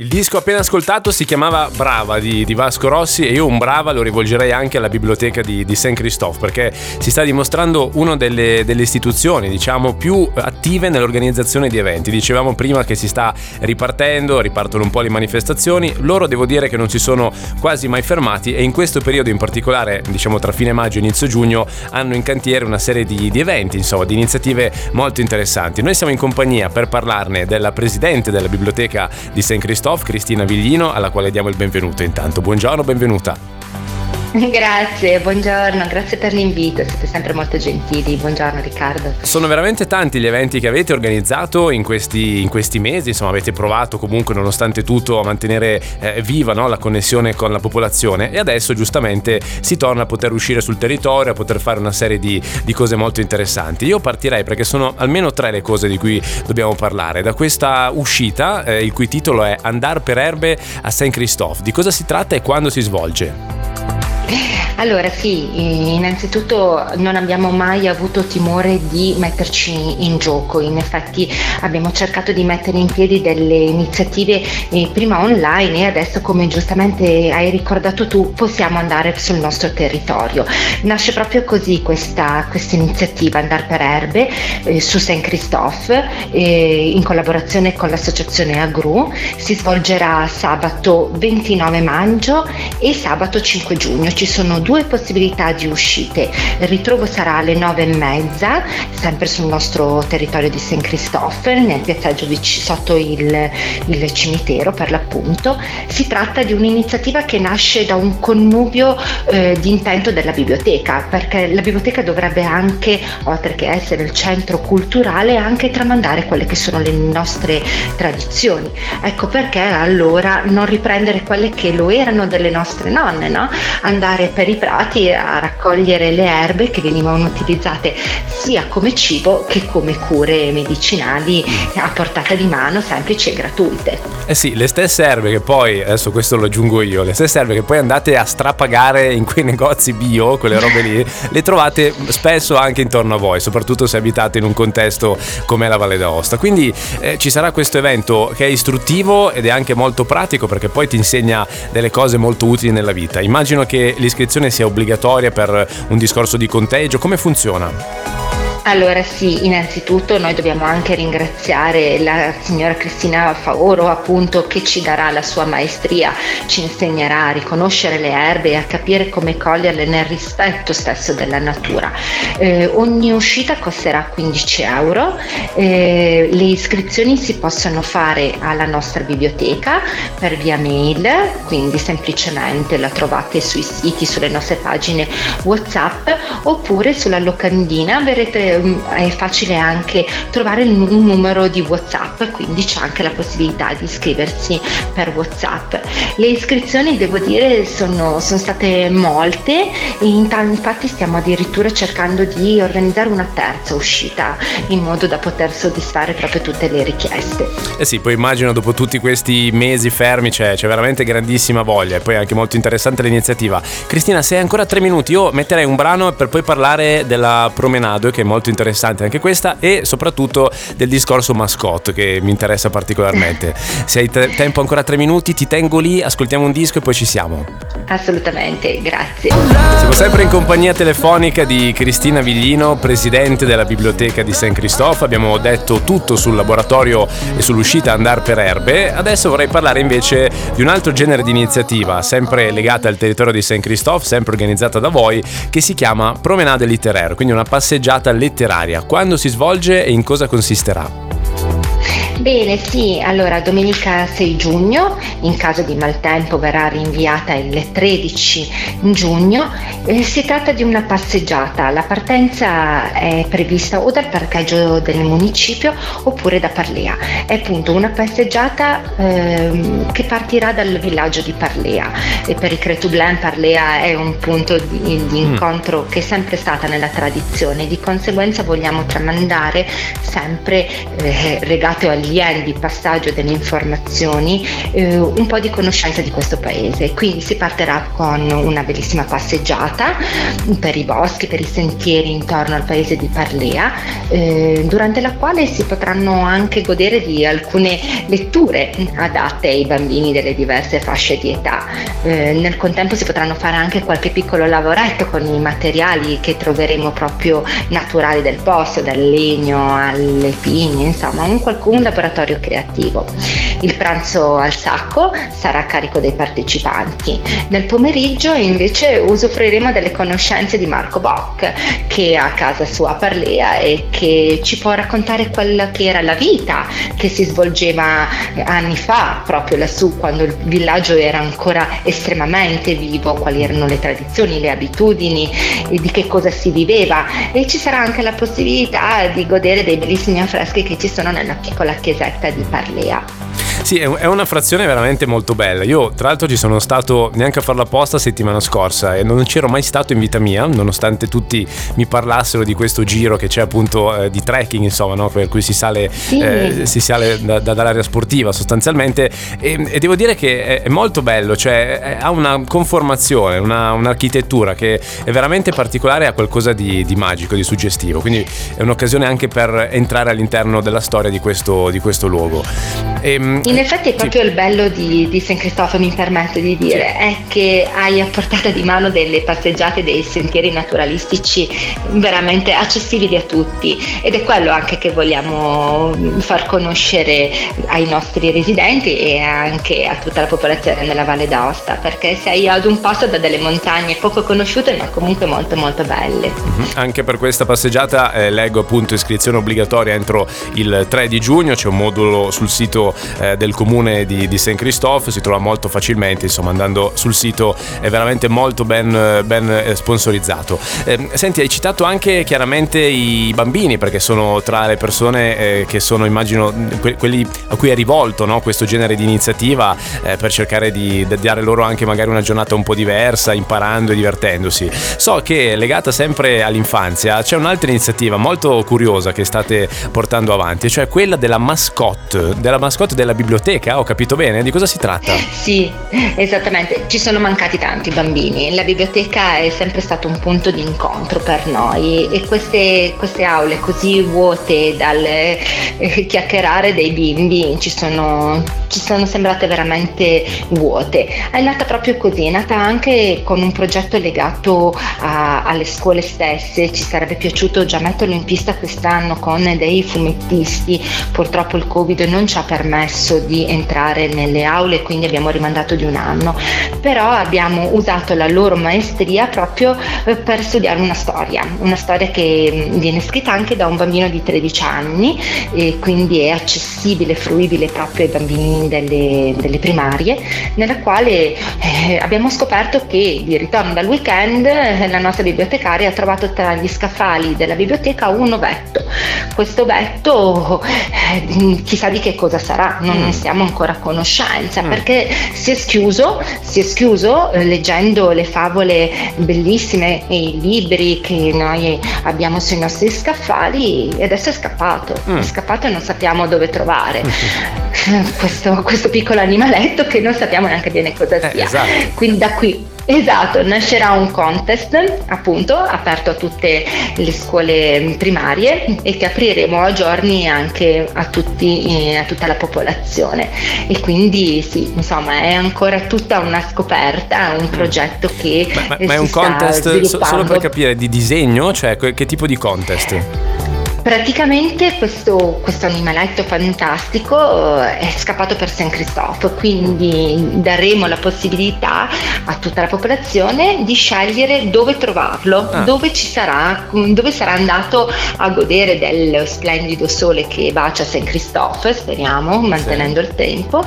Il disco appena ascoltato si chiamava Brava di, di, Vasco Rossi e io un Brava lo rivolgerei anche alla biblioteca di, di Saint Christophe perché si sta dimostrando una delle, delle, istituzioni diciamo più attive nell'organizzazione di eventi. Dicevamo prima che si sta ripartendo, ripartono un po' le manifestazioni, loro devo dire che non si sono quasi mai fermati e in questo periodo in particolare diciamo tra fine maggio e inizio giugno hanno in cantiere una serie di, di eventi, insomma di iniziative molto interessanti. Noi siamo in compagnia per parlarne della presidente della biblioteca di Saint Christophe Christophe, Cristina Viglino, alla quale diamo il benvenuto intanto. Buongiorno, benvenuta. Grazie, buongiorno, grazie per l'invito, siete sempre molto gentili. Buongiorno Riccardo. Sono veramente tanti gli eventi che avete organizzato in questi, in questi mesi, insomma avete provato comunque nonostante tutto a mantenere eh, viva no, la connessione con la popolazione e adesso giustamente si torna a poter uscire sul territorio, a poter fare una serie di, di cose molto interessanti. Io partirei perché sono almeno tre le cose di cui dobbiamo parlare. Da questa uscita, eh, il cui titolo è Andar per erbe a Saint Christophe, di cosa si tratta e quando si svolge? Allora sì, innanzitutto non abbiamo mai avuto timore di metterci in gioco, in effetti abbiamo cercato di mettere in piedi delle iniziative eh, prima online e adesso come giustamente hai ricordato tu possiamo andare sul nostro territorio. Nasce proprio così questa, questa iniziativa Andar per Erbe eh, su Saint Christophe eh, in collaborazione con l'associazione Agru, si svolgerà sabato 29 maggio e sabato 5 giugno ci sono due possibilità di uscite. Il ritrovo sarà alle nove e mezza, sempre sul nostro territorio di St. Christopher, nel piazzaggio sotto il, il cimitero per l'appunto. Si tratta di un'iniziativa che nasce da un connubio eh, di intento della biblioteca, perché la biblioteca dovrebbe anche, oltre che essere il centro culturale, anche tramandare quelle che sono le nostre tradizioni. Ecco perché allora non riprendere quelle che lo erano delle nostre nonne, no? Andare andare per i prati a raccogliere le erbe che venivano utilizzate sia come cibo che come cure medicinali a portata di mano semplici e gratuite. Eh sì, le stesse erbe che poi, adesso questo lo aggiungo io, le stesse erbe che poi andate a strapagare in quei negozi bio, quelle robe lì, le trovate spesso anche intorno a voi, soprattutto se abitate in un contesto come la Valle d'Aosta. Quindi eh, ci sarà questo evento che è istruttivo ed è anche molto pratico perché poi ti insegna delle cose molto utili nella vita. Immagino che l'iscrizione sia obbligatoria per un discorso di conteggio, come funziona? Allora sì, innanzitutto noi dobbiamo anche ringraziare la signora Cristina Faoro appunto che ci darà la sua maestria, ci insegnerà a riconoscere le erbe e a capire come coglierle nel rispetto stesso della natura. Eh, ogni uscita costerà 15 euro, eh, le iscrizioni si possono fare alla nostra biblioteca per via mail, quindi semplicemente la trovate sui siti, sulle nostre pagine WhatsApp oppure sulla locandina Ehm, è facile anche trovare un numero di WhatsApp, quindi c'è anche la possibilità di iscriversi per WhatsApp. Le iscrizioni, devo dire, sono, sono state molte e infatti stiamo addirittura cercando di organizzare una terza uscita in modo da poter soddisfare proprio tutte le richieste. Eh sì, poi immagino dopo tutti questi mesi fermi c'è, c'è veramente grandissima voglia e poi anche molto interessante l'iniziativa. Cristina, se hai ancora tre minuti, io metterei un brano per poi parlare della promenade che è molto molto interessante anche questa e soprattutto del discorso mascotte che mi interessa particolarmente. Se hai te- tempo ancora tre minuti ti tengo lì, ascoltiamo un disco e poi ci siamo. Assolutamente, grazie. Siamo sempre in compagnia telefonica di Cristina Viglino, presidente della biblioteca di Saint Christophe. Abbiamo detto tutto sul laboratorio e sull'uscita Andar per Erbe. Adesso vorrei parlare invece di un altro genere di iniziativa, sempre legata al territorio di Saint Christophe, sempre organizzata da voi, che si chiama Promenade Littéraire, quindi una passeggiata letteraria letteraria. Quando si svolge e in cosa consisterà? Bene, sì, allora domenica 6 giugno, in caso di maltempo verrà rinviata il 13 giugno, eh, si tratta di una passeggiata, la partenza è prevista o dal parcheggio del municipio oppure da Parlea, è appunto una passeggiata eh, che partirà dal villaggio di Parlea e per i Cretublan Parlea è un punto di, di mm. incontro mm. che è sempre stata nella tradizione, di conseguenza vogliamo tramandare sempre eh, legato agli viene di passaggio delle informazioni eh, un po' di conoscenza di questo paese. Quindi si partirà con una bellissima passeggiata per i boschi, per i sentieri intorno al paese di Parlea, eh, durante la quale si potranno anche godere di alcune letture adatte ai bambini delle diverse fasce di età. Eh, nel contempo si potranno fare anche qualche piccolo lavoretto con i materiali che troveremo proprio naturali del posto, dal legno alle pigne, insomma un, un laboratorio creativo. Il pranzo al sacco sarà a carico dei partecipanti. Nel pomeriggio invece usufruiremo delle conoscenze di Marco Bock che ha casa sua a Parlea e che ci può raccontare quella che era la vita che si svolgeva anni fa proprio lassù quando il villaggio era ancora estremamente vivo, quali erano le tradizioni, le abitudini, di che cosa si viveva e ci sarà anche la possibilità di godere dei bellissimi affreschi che ci sono nella piccola chiesetta di Parlea. Sì, è una frazione veramente molto bella. Io, tra l'altro, ci sono stato neanche a farla apposta settimana scorsa e non c'ero mai stato in vita mia, nonostante tutti mi parlassero di questo giro che c'è appunto eh, di trekking, insomma, no? per cui si sale, sì. eh, si sale da, da, dall'area sportiva sostanzialmente. E, e, devo dire che è, è molto bello, cioè ha una conformazione, una, un'architettura che è veramente particolare e ha qualcosa di, di, magico, di suggestivo. Quindi è un'occasione anche per entrare all'interno della storia di questo, di questo luogo. E, ehm, in effetti è proprio sì. il bello di, di San Cristoforo, mi permetto di dire, sì. è che hai a portata di mano delle passeggiate, dei sentieri naturalistici veramente accessibili a tutti ed è quello anche che vogliamo far conoscere ai nostri residenti e anche a tutta la popolazione della Valle d'Aosta, perché sei ad un passo da delle montagne poco conosciute ma comunque molto molto belle. Mm-hmm. Anche per questa passeggiata eh, leggo appunto iscrizione obbligatoria entro il 3 di giugno, c'è un modulo sul sito eh, del comune di, di Saint Christophe, si trova molto facilmente, insomma andando sul sito è veramente molto ben, ben eh, sponsorizzato. Eh, senti, hai citato anche chiaramente i bambini perché sono tra le persone eh, che sono immagino que- quelli a cui è rivolto no? questo genere di iniziativa eh, per cercare di, di dare loro anche magari una giornata un po' diversa, imparando e divertendosi. So che legata sempre all'infanzia c'è un'altra iniziativa molto curiosa che state portando avanti, cioè quella della mascotte, della mascotte della biblioteca, ho capito bene? Di cosa si tratta? Sì, esattamente. Ci sono mancati tanti bambini. La biblioteca è sempre stato un punto di incontro per noi e queste, queste aule così vuote dal eh, chiacchierare dei bimbi ci sono, ci sono sembrate veramente vuote. È nata proprio così, è nata anche con un progetto legato a, alle scuole stesse. Ci sarebbe piaciuto già metterlo in pista quest'anno con dei fumettisti. Purtroppo il Covid non ci ha permesso di entrare nelle aule, quindi abbiamo rimandato di un anno, però abbiamo usato la loro maestria proprio eh, per studiare una storia, una storia che mm, viene scritta anche da un bambino di 13 anni e quindi è accessibile, fruibile proprio ai bambini delle, delle primarie, nella quale eh, abbiamo scoperto che di ritorno dal weekend eh, la nostra bibliotecaria ha trovato tra gli scaffali della biblioteca un ovetto. Questo ovetto eh, chissà di che cosa sarà, non ne siamo ancora a conoscenza mm. perché si è schiuso, si è schiuso eh, leggendo le favole bellissime e i libri che noi abbiamo sui nostri scaffali e adesso è scappato, mm. è scappato e non sappiamo dove trovare. Mm. Questo, questo, piccolo animaletto che non sappiamo neanche bene cosa eh, sia. Esatto. Quindi da qui Esatto, nascerà un contest appunto aperto a tutte le scuole primarie e che apriremo a giorni anche a, tutti, eh, a tutta la popolazione. E quindi sì, insomma è ancora tutta una scoperta, un progetto che... Ma, ma, ma è un contest solo per capire di disegno, cioè che tipo di contest? Praticamente questo, questo, animaletto fantastico eh, è scappato per San Cristoforo, quindi daremo la possibilità a tutta la popolazione di scegliere dove trovarlo, ah. dove, sarà, dove sarà andato a godere del splendido sole che bacia San Cristoforo, speriamo, mantenendo sì. il tempo,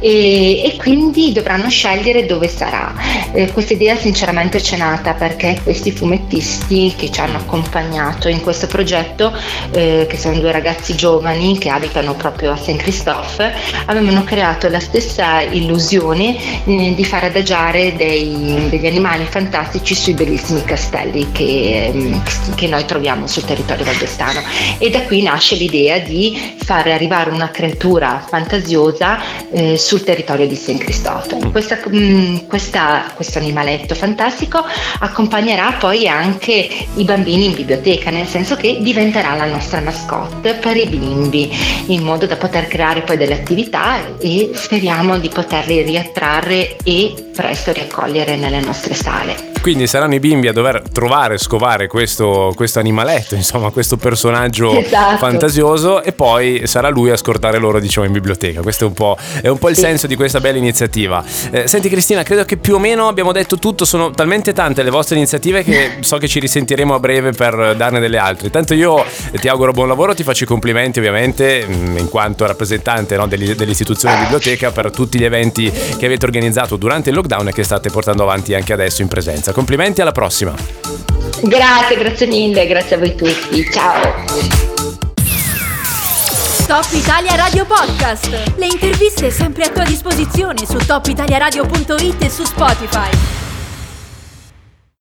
e, e, quindi dovranno scegliere dove sarà. Eh, questa idea sinceramente c'è nata perché questi fumettisti che ci hanno accompagnato in questo progetto eh, che sono due ragazzi giovani che abitano proprio a Saint Christophe, avevano creato la stessa illusione eh, di far adagiare dei, degli animali fantastici sui bellissimi castelli che, mm, che noi troviamo sul territorio valdostano. E da qui nasce l'idea di far arrivare una creatura fantasiosa eh, sul territorio di Saint Christophe. Questa, mh, mm, questa, questo animaletto fantastico accompagnerà poi anche i bambini in biblioteca, nel senso che diventerà la nostra mascotte per i bimbi, in modo da poter creare poi delle attività e speriamo di poterli riattrarre e presto riaccogliere nelle nostre sale. Quindi saranno i bimbi a dover trovare, scovare questo, questo animaletto, insomma, questo personaggio esatto. fantasioso e poi sarà lui a scortare loro, diciamo, in biblioteca. Questo è un po', è un po il sì. senso di questa bella iniziativa. Eh, senti Cristina, credo che più o meno abbiamo detto tutto, sono talmente tante le vostre iniziative che so che ci risentiremo a breve per darne delle altre. Tanto io ti auguro buon lavoro, ti faccio i complimenti ovviamente mm, in quanto rappresentante no, dell'istituzione biblioteca per tutti gli eventi che avete organizzato durante il lockdown e che state portando avanti anche adesso in presenza. Complimenti, alla prossima. Grazie, grazie mille, grazie a voi tutti. Ciao. Top Italia Radio Podcast. Le interviste sempre a tua disposizione su topitaliaradio.it e su Spotify.